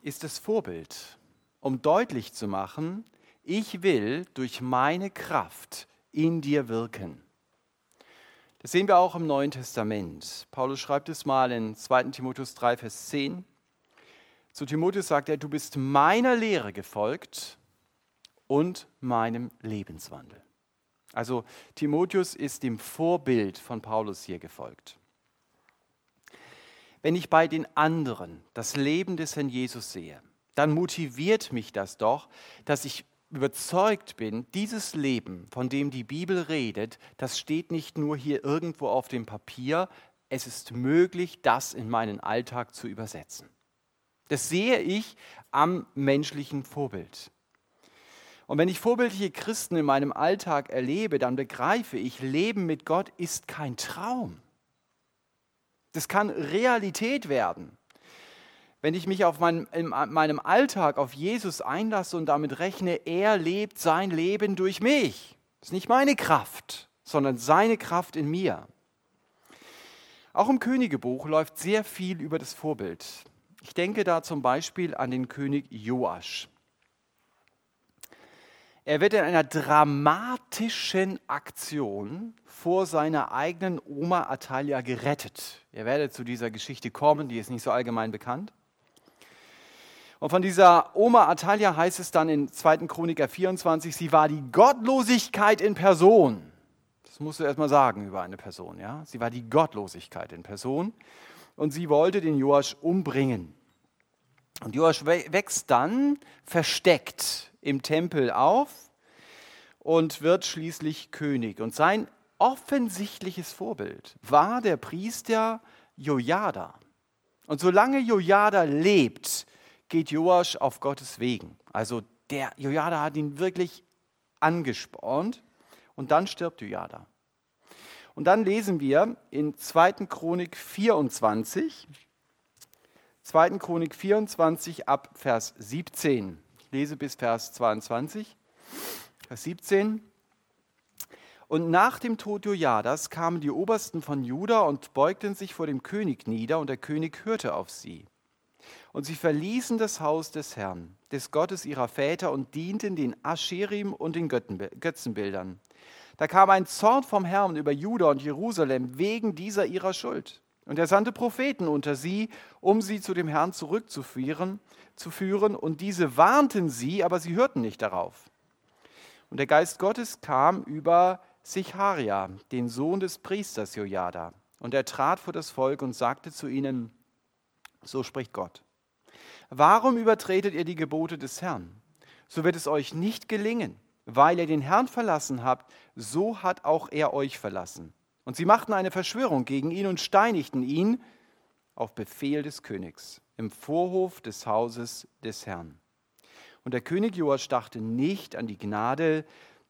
[SPEAKER 1] ist das Vorbild, um deutlich zu machen, ich will durch meine Kraft in dir wirken. Das sehen wir auch im Neuen Testament. Paulus schreibt es mal in 2 Timotheus 3, Vers 10. Zu Timotheus sagt er, du bist meiner Lehre gefolgt und meinem Lebenswandel. Also Timotheus ist dem Vorbild von Paulus hier gefolgt. Wenn ich bei den anderen das Leben des Herrn Jesus sehe, dann motiviert mich das doch, dass ich überzeugt bin, dieses Leben, von dem die Bibel redet, das steht nicht nur hier irgendwo auf dem Papier, es ist möglich, das in meinen Alltag zu übersetzen. Das sehe ich am menschlichen Vorbild. Und wenn ich vorbildliche Christen in meinem Alltag erlebe, dann begreife ich, Leben mit Gott ist kein Traum. Das kann Realität werden. Wenn ich mich auf mein, in meinem Alltag auf Jesus einlasse und damit rechne, er lebt sein Leben durch mich. Das ist nicht meine Kraft, sondern seine Kraft in mir. Auch im Königebuch läuft sehr viel über das Vorbild. Ich denke da zum Beispiel an den König Joasch. Er wird in einer dramatischen Aktion vor seiner eigenen Oma Atalia gerettet. Ihr werdet zu dieser Geschichte kommen, die ist nicht so allgemein bekannt. Und von dieser Oma Atalia heißt es dann in 2. Chroniker 24, sie war die Gottlosigkeit in Person. Das musst du erstmal sagen über eine Person. Ja? Sie war die Gottlosigkeit in Person und sie wollte den Joasch umbringen. Und Joasch wächst dann versteckt im Tempel auf und wird schließlich König. Und sein offensichtliches Vorbild war der Priester Jojada. Und solange Jojada lebt, geht Joasch auf Gottes Wegen. Also der Jojada hat ihn wirklich angespornt und dann stirbt Jojada. Und dann lesen wir in 2. Chronik 24, 2. Chronik 24 ab Vers 17. Ich lese bis Vers 22. Vers 17. Und nach dem Tod Jojadas kamen die Obersten von Juda und beugten sich vor dem König nieder, und der König hörte auf sie. Und sie verließen das Haus des Herrn, des Gottes ihrer Väter, und dienten den Ascherim und den Götzenbildern. Da kam ein Zorn vom Herrn über Juda und Jerusalem wegen dieser ihrer Schuld. Und er sandte Propheten unter sie, um sie zu dem Herrn zurückzuführen, zu führen, und diese warnten sie, aber sie hörten nicht darauf. Und der Geist Gottes kam über Sicharia, den Sohn des Priesters Jojada. Und er trat vor das Volk und sagte zu ihnen, so spricht Gott, warum übertretet ihr die Gebote des Herrn? So wird es euch nicht gelingen, weil ihr den Herrn verlassen habt, so hat auch er euch verlassen. Und sie machten eine Verschwörung gegen ihn und steinigten ihn auf Befehl des Königs im Vorhof des Hauses des Herrn. Und der König Joasch dachte nicht an die Gnade,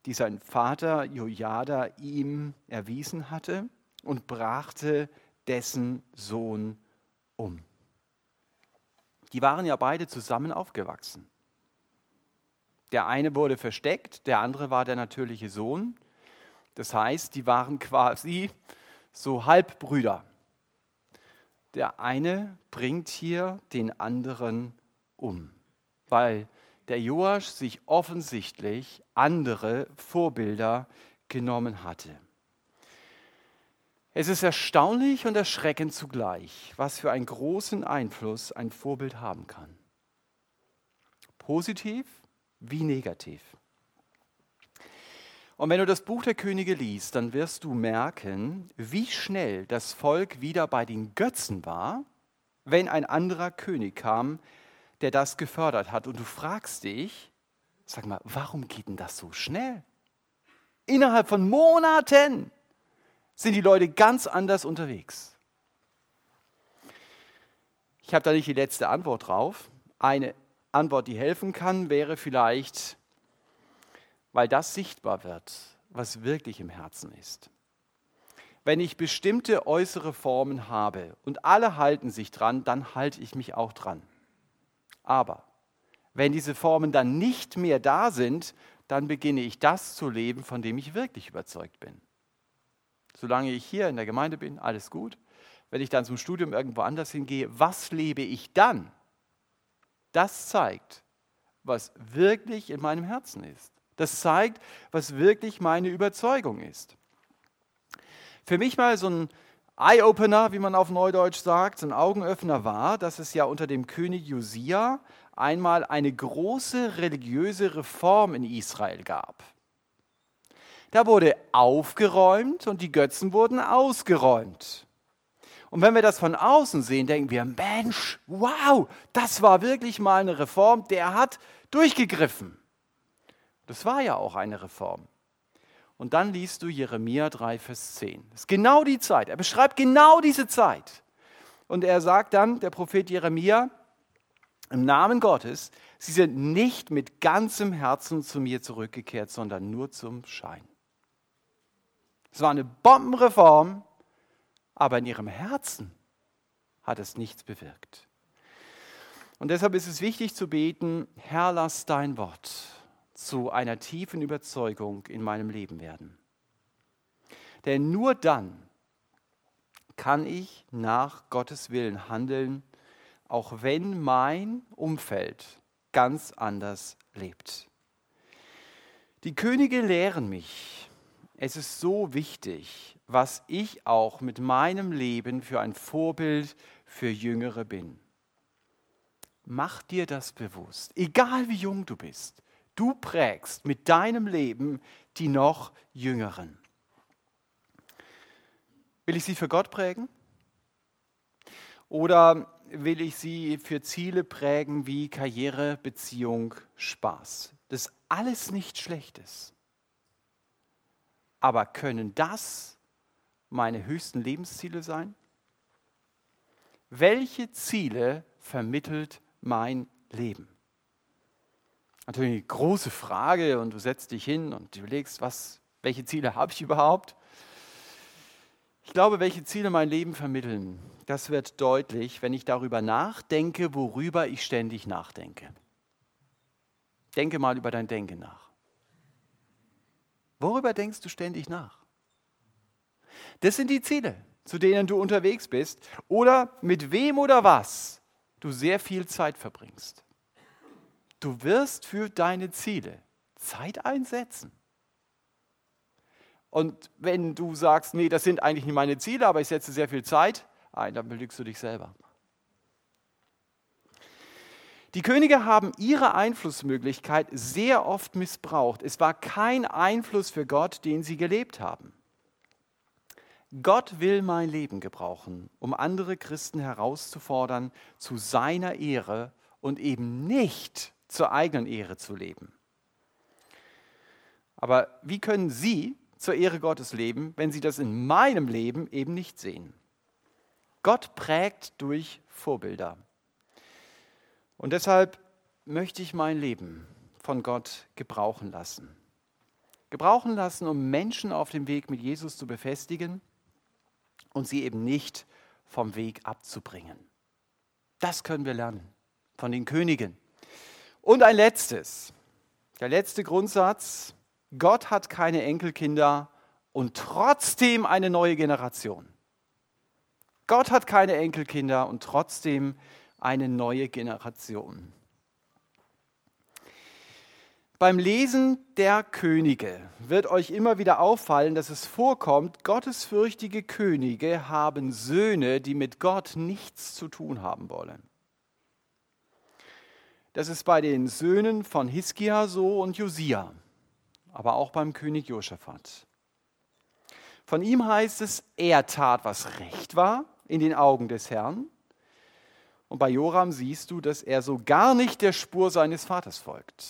[SPEAKER 1] die sein Vater Jojada ihm erwiesen hatte und brachte dessen Sohn um. Die waren ja beide zusammen aufgewachsen. Der eine wurde versteckt, der andere war der natürliche Sohn. Das heißt, die waren quasi so Halbbrüder. Der eine bringt hier den anderen um, weil der Joasch sich offensichtlich andere Vorbilder genommen hatte. Es ist erstaunlich und erschreckend zugleich, was für einen großen Einfluss ein Vorbild haben kann. Positiv wie negativ. Und wenn du das Buch der Könige liest, dann wirst du merken, wie schnell das Volk wieder bei den Götzen war, wenn ein anderer König kam, der das gefördert hat. Und du fragst dich, sag mal, warum geht denn das so schnell? Innerhalb von Monaten sind die Leute ganz anders unterwegs. Ich habe da nicht die letzte Antwort drauf. Eine Antwort, die helfen kann, wäre vielleicht, weil das sichtbar wird, was wirklich im Herzen ist. Wenn ich bestimmte äußere Formen habe und alle halten sich dran, dann halte ich mich auch dran. Aber wenn diese Formen dann nicht mehr da sind, dann beginne ich das zu leben, von dem ich wirklich überzeugt bin. Solange ich hier in der Gemeinde bin, alles gut. Wenn ich dann zum Studium irgendwo anders hingehe, was lebe ich dann? Das zeigt, was wirklich in meinem Herzen ist. Das zeigt, was wirklich meine Überzeugung ist. Für mich mal so ein Eye-Opener, wie man auf Neudeutsch sagt, ein Augenöffner war, dass es ja unter dem König Josia einmal eine große religiöse Reform in Israel gab. Da wurde aufgeräumt und die Götzen wurden ausgeräumt. Und wenn wir das von außen sehen, denken wir, Mensch, wow, das war wirklich mal eine Reform, der hat durchgegriffen. Das war ja auch eine Reform. Und dann liest du Jeremia 3, Vers 10. Das ist genau die Zeit. Er beschreibt genau diese Zeit. Und er sagt dann, der Prophet Jeremia, im Namen Gottes, sie sind nicht mit ganzem Herzen zu mir zurückgekehrt, sondern nur zum Schein. Es war eine Bombenreform, aber in ihrem Herzen hat es nichts bewirkt. Und deshalb ist es wichtig zu beten, Herr, lass dein Wort zu einer tiefen Überzeugung in meinem Leben werden. Denn nur dann kann ich nach Gottes Willen handeln, auch wenn mein Umfeld ganz anders lebt. Die Könige lehren mich, es ist so wichtig, was ich auch mit meinem Leben für ein Vorbild für Jüngere bin. Mach dir das bewusst, egal wie jung du bist. Du prägst mit deinem Leben die noch Jüngeren. Will ich sie für Gott prägen? Oder will ich sie für Ziele prägen wie Karriere, Beziehung, Spaß? Das alles nicht Schlechtes. Aber können das meine höchsten Lebensziele sein? Welche Ziele vermittelt mein Leben? Natürlich eine große Frage und du setzt dich hin und überlegst, was, welche Ziele habe ich überhaupt? Ich glaube, welche Ziele mein Leben vermitteln, das wird deutlich, wenn ich darüber nachdenke, worüber ich ständig nachdenke. Denke mal über dein Denken nach. Worüber denkst du ständig nach? Das sind die Ziele, zu denen du unterwegs bist oder mit wem oder was du sehr viel Zeit verbringst. Du wirst für deine Ziele Zeit einsetzen. Und wenn du sagst, nee, das sind eigentlich nicht meine Ziele, aber ich setze sehr viel Zeit ein, dann belügst du dich selber. Die Könige haben ihre Einflussmöglichkeit sehr oft missbraucht. Es war kein Einfluss für Gott, den sie gelebt haben. Gott will mein Leben gebrauchen, um andere Christen herauszufordern, zu seiner Ehre und eben nicht zur eigenen Ehre zu leben. Aber wie können Sie zur Ehre Gottes leben, wenn Sie das in meinem Leben eben nicht sehen? Gott prägt durch Vorbilder. Und deshalb möchte ich mein Leben von Gott gebrauchen lassen. Gebrauchen lassen, um Menschen auf dem Weg mit Jesus zu befestigen und sie eben nicht vom Weg abzubringen. Das können wir lernen von den Königen. Und ein letztes, der letzte Grundsatz, Gott hat keine Enkelkinder und trotzdem eine neue Generation. Gott hat keine Enkelkinder und trotzdem eine neue Generation. Beim Lesen der Könige wird euch immer wieder auffallen, dass es vorkommt, gottesfürchtige Könige haben Söhne, die mit Gott nichts zu tun haben wollen. Das ist bei den Söhnen von Hiskia so und Josia, aber auch beim König Josaphat. Von ihm heißt es, er tat, was recht war in den Augen des Herrn. Und bei Joram siehst du, dass er so gar nicht der Spur seines Vaters folgt.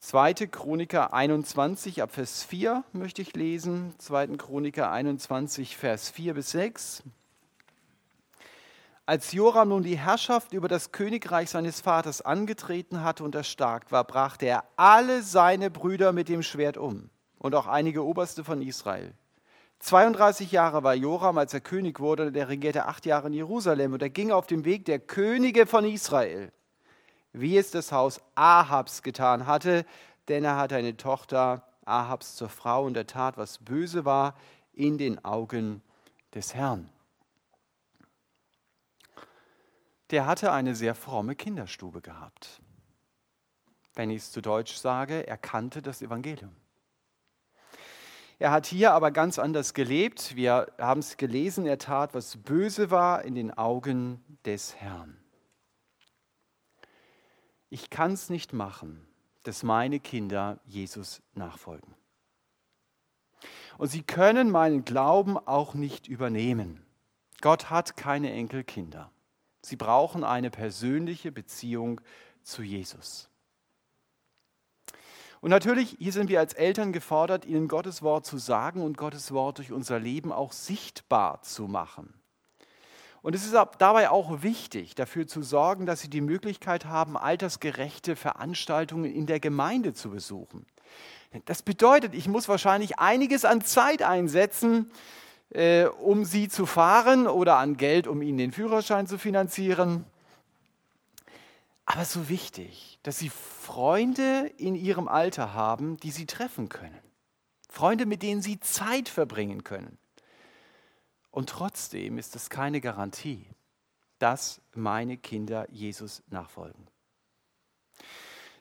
[SPEAKER 1] 2. Chroniker 21 ab Vers 4 möchte ich lesen. 2. Chroniker 21, Vers 4 bis 6. Als Joram nun die Herrschaft über das Königreich seines Vaters angetreten hatte und erstarkt war, brachte er alle seine Brüder mit dem Schwert um und auch einige Oberste von Israel. 32 Jahre war Joram, als er König wurde, und er regierte acht Jahre in Jerusalem und er ging auf dem Weg der Könige von Israel, wie es das Haus Ahabs getan hatte, denn er hatte eine Tochter Ahabs zur Frau und er tat, was böse war in den Augen des Herrn. Der hatte eine sehr fromme Kinderstube gehabt. Wenn ich es zu Deutsch sage, er kannte das Evangelium. Er hat hier aber ganz anders gelebt. Wir haben es gelesen, er tat, was böse war in den Augen des Herrn. Ich kann es nicht machen, dass meine Kinder Jesus nachfolgen. Und sie können meinen Glauben auch nicht übernehmen. Gott hat keine Enkelkinder. Sie brauchen eine persönliche Beziehung zu Jesus. Und natürlich, hier sind wir als Eltern gefordert, ihnen Gottes Wort zu sagen und Gottes Wort durch unser Leben auch sichtbar zu machen. Und es ist dabei auch wichtig, dafür zu sorgen, dass sie die Möglichkeit haben, altersgerechte Veranstaltungen in der Gemeinde zu besuchen. Das bedeutet, ich muss wahrscheinlich einiges an Zeit einsetzen, äh, um sie zu fahren oder an Geld, um ihnen den Führerschein zu finanzieren. Aber so wichtig, dass sie Freunde in ihrem Alter haben, die sie treffen können. Freunde, mit denen sie Zeit verbringen können. Und trotzdem ist es keine Garantie, dass meine Kinder Jesus nachfolgen.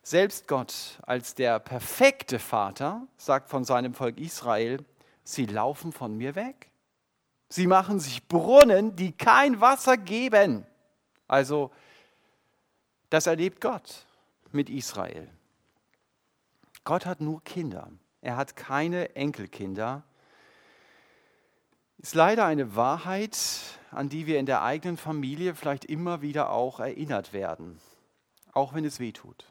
[SPEAKER 1] Selbst Gott als der perfekte Vater sagt von seinem Volk Israel, sie laufen von mir weg. Sie machen sich Brunnen, die kein Wasser geben. Also, das erlebt Gott mit Israel. Gott hat nur Kinder. Er hat keine Enkelkinder. Ist leider eine Wahrheit, an die wir in der eigenen Familie vielleicht immer wieder auch erinnert werden, auch wenn es weh tut.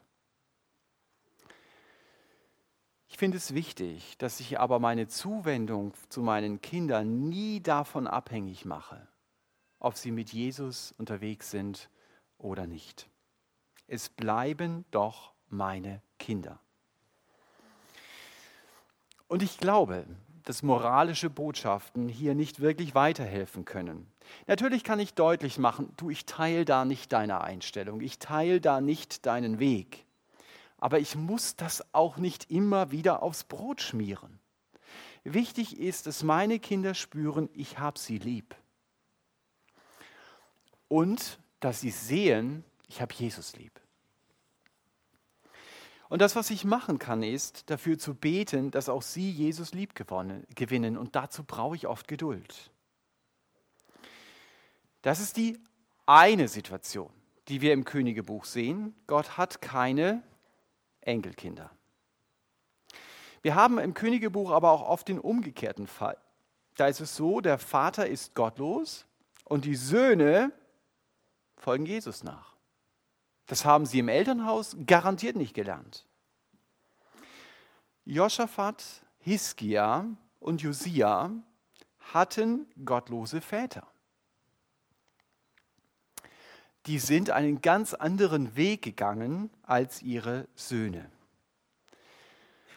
[SPEAKER 1] Ich finde es wichtig, dass ich aber meine Zuwendung zu meinen Kindern nie davon abhängig mache, ob sie mit Jesus unterwegs sind oder nicht. Es bleiben doch meine Kinder. Und ich glaube, dass moralische Botschaften hier nicht wirklich weiterhelfen können. Natürlich kann ich deutlich machen, du, ich teile da nicht deine Einstellung, ich teile da nicht deinen Weg. Aber ich muss das auch nicht immer wieder aufs Brot schmieren. Wichtig ist, dass meine Kinder spüren, ich habe sie lieb. Und dass sie sehen, ich habe Jesus lieb. Und das, was ich machen kann, ist dafür zu beten, dass auch sie Jesus lieb gewinnen. Und dazu brauche ich oft Geduld. Das ist die eine Situation, die wir im Königebuch sehen. Gott hat keine Enkelkinder. Wir haben im Königebuch aber auch oft den umgekehrten Fall. Da ist es so, der Vater ist gottlos und die Söhne folgen Jesus nach. Das haben sie im Elternhaus garantiert nicht gelernt. Josaphat, Hiskia und Josia hatten gottlose Väter. Die sind einen ganz anderen Weg gegangen als ihre Söhne.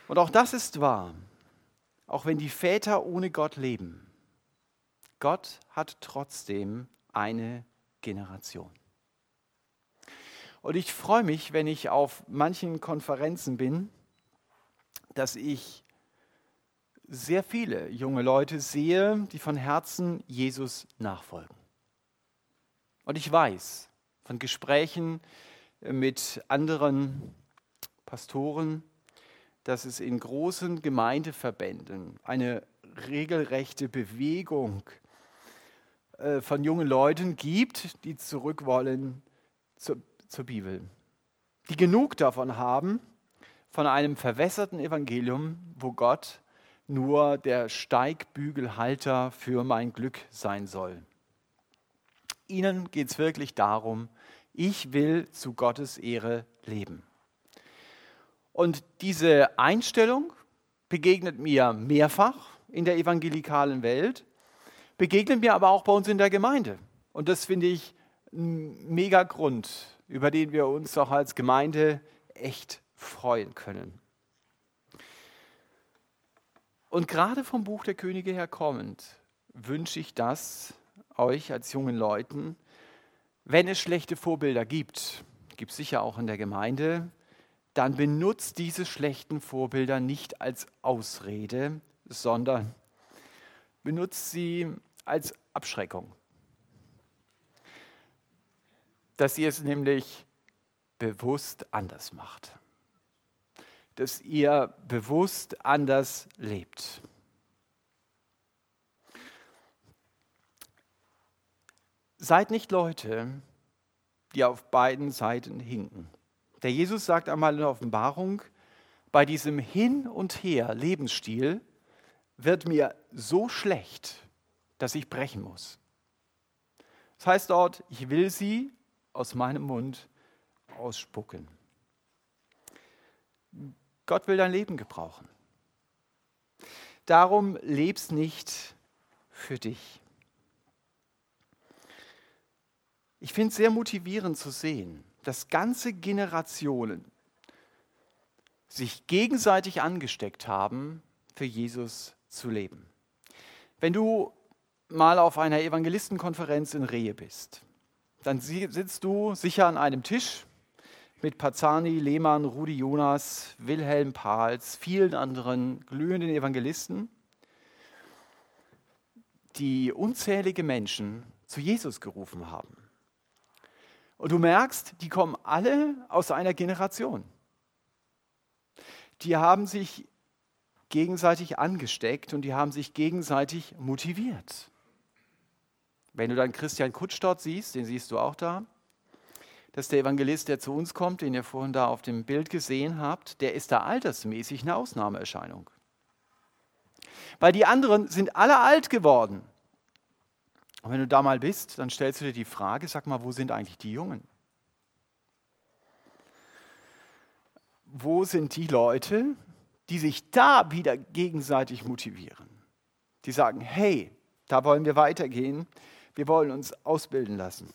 [SPEAKER 1] Und auch das ist wahr, auch wenn die Väter ohne Gott leben. Gott hat trotzdem eine Generation. Und ich freue mich, wenn ich auf manchen Konferenzen bin, dass ich sehr viele junge Leute sehe, die von Herzen Jesus nachfolgen. Und ich weiß von Gesprächen mit anderen Pastoren, dass es in großen Gemeindeverbänden eine regelrechte Bewegung äh, von jungen Leuten gibt, die zurück wollen zur zur Bibel, die genug davon haben, von einem verwässerten Evangelium, wo Gott nur der Steigbügelhalter für mein Glück sein soll. Ihnen geht es wirklich darum, ich will zu Gottes Ehre leben. Und diese Einstellung begegnet mir mehrfach in der evangelikalen Welt, begegnet mir aber auch bei uns in der Gemeinde. Und das finde ich ein mega Grund, über den wir uns auch als Gemeinde echt freuen können. Und gerade vom Buch der Könige her kommend wünsche ich das euch als jungen Leuten, wenn es schlechte Vorbilder gibt, gibt es sicher auch in der Gemeinde, dann benutzt diese schlechten Vorbilder nicht als Ausrede, sondern benutzt sie als Abschreckung dass ihr es nämlich bewusst anders macht. Dass ihr bewusst anders lebt. Seid nicht Leute, die auf beiden Seiten hinken. Der Jesus sagt einmal in der Offenbarung, bei diesem Hin und Her Lebensstil wird mir so schlecht, dass ich brechen muss. Das heißt dort, ich will sie aus meinem Mund ausspucken. Gott will dein Leben gebrauchen. Darum lebst nicht für dich. Ich finde es sehr motivierend zu sehen, dass ganze Generationen sich gegenseitig angesteckt haben, für Jesus zu leben. Wenn du mal auf einer Evangelistenkonferenz in Rehe bist, dann sitzt du sicher an einem Tisch mit Pazani, Lehmann, Rudi Jonas, Wilhelm Pahls, vielen anderen glühenden Evangelisten, die unzählige Menschen zu Jesus gerufen haben. Und du merkst, die kommen alle aus einer Generation. Die haben sich gegenseitig angesteckt und die haben sich gegenseitig motiviert. Wenn du dann Christian Kutsch dort siehst, den siehst du auch da, das ist der Evangelist, der zu uns kommt, den ihr vorhin da auf dem Bild gesehen habt, der ist da altersmäßig eine Ausnahmeerscheinung. Weil die anderen sind alle alt geworden. Und wenn du da mal bist, dann stellst du dir die Frage, sag mal, wo sind eigentlich die Jungen? Wo sind die Leute, die sich da wieder gegenseitig motivieren? Die sagen, hey, da wollen wir weitergehen, wir wollen uns ausbilden lassen.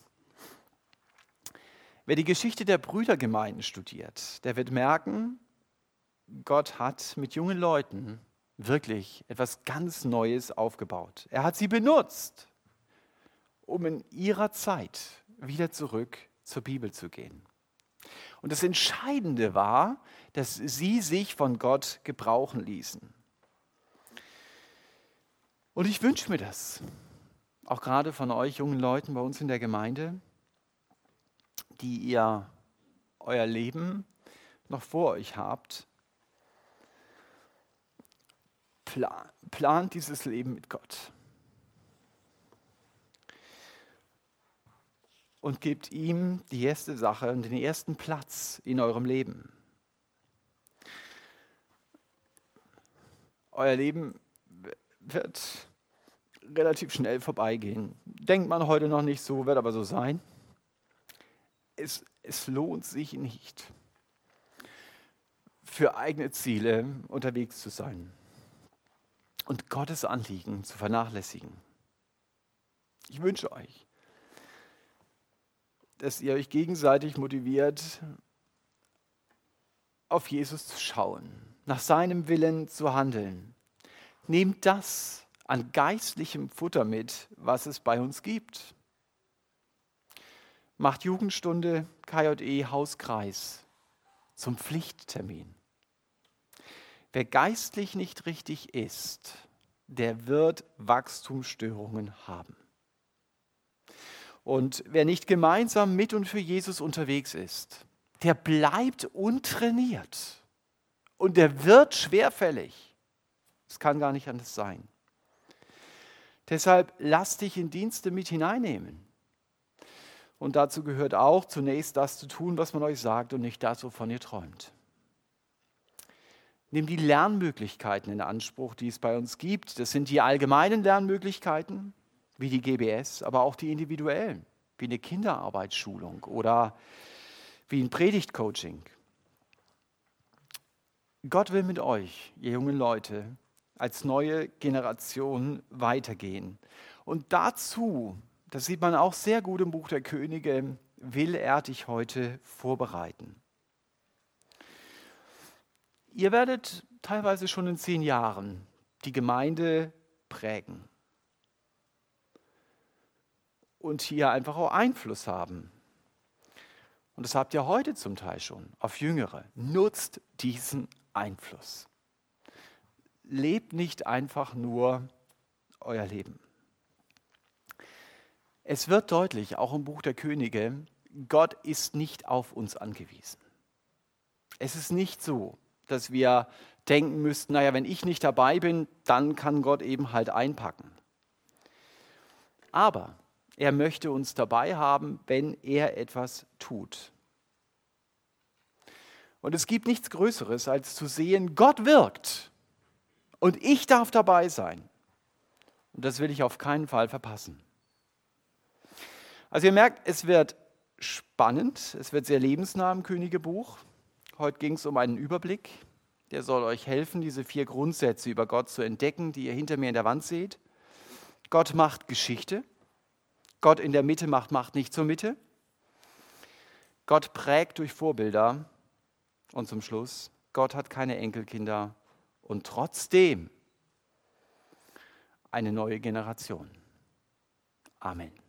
[SPEAKER 1] Wer die Geschichte der Brüdergemeinden studiert, der wird merken, Gott hat mit jungen Leuten wirklich etwas ganz Neues aufgebaut. Er hat sie benutzt, um in ihrer Zeit wieder zurück zur Bibel zu gehen. Und das Entscheidende war, dass sie sich von Gott gebrauchen ließen. Und ich wünsche mir das, auch gerade von euch jungen Leuten bei uns in der Gemeinde, die ihr euer Leben noch vor euch habt. Plant dieses Leben mit Gott. Und gebt ihm die erste Sache und den ersten Platz in eurem Leben. Euer Leben wird relativ schnell vorbeigehen. Denkt man heute noch nicht so, wird aber so sein. Es, es lohnt sich nicht, für eigene Ziele unterwegs zu sein und Gottes Anliegen zu vernachlässigen. Ich wünsche euch, dass ihr euch gegenseitig motiviert, auf Jesus zu schauen, nach seinem Willen zu handeln. Nehmt das an geistlichem Futter mit, was es bei uns gibt. Macht Jugendstunde KJE Hauskreis zum Pflichttermin. Wer geistlich nicht richtig ist, der wird Wachstumsstörungen haben. Und wer nicht gemeinsam mit und für Jesus unterwegs ist, der bleibt untrainiert und der wird schwerfällig. Es kann gar nicht anders sein. Deshalb lass dich in Dienste mit hineinnehmen. Und dazu gehört auch zunächst das zu tun, was man euch sagt und nicht das, wovon ihr träumt. Nimm die Lernmöglichkeiten in Anspruch, die es bei uns gibt. Das sind die allgemeinen Lernmöglichkeiten, wie die GBS, aber auch die individuellen, wie eine Kinderarbeitsschulung oder wie ein Predigtcoaching. Gott will mit euch, ihr jungen Leute, als neue Generation weitergehen. Und dazu, das sieht man auch sehr gut im Buch der Könige, will er dich heute vorbereiten. Ihr werdet teilweise schon in zehn Jahren die Gemeinde prägen und hier einfach auch Einfluss haben. Und das habt ihr heute zum Teil schon auf Jüngere. Nutzt diesen Einfluss. Lebt nicht einfach nur euer Leben. Es wird deutlich, auch im Buch der Könige, Gott ist nicht auf uns angewiesen. Es ist nicht so, dass wir denken müssten, naja, wenn ich nicht dabei bin, dann kann Gott eben halt einpacken. Aber er möchte uns dabei haben, wenn er etwas tut. Und es gibt nichts Größeres, als zu sehen, Gott wirkt und ich darf dabei sein. Und das will ich auf keinen Fall verpassen. Also ihr merkt, es wird spannend, es wird sehr lebensnah im Königebuch. Heute ging es um einen Überblick, der soll euch helfen, diese vier Grundsätze über Gott zu entdecken, die ihr hinter mir in der Wand seht. Gott macht Geschichte. Gott in der Mitte macht Macht nicht zur Mitte. Gott prägt durch Vorbilder. Und zum Schluss, Gott hat keine Enkelkinder und trotzdem eine neue Generation. Amen.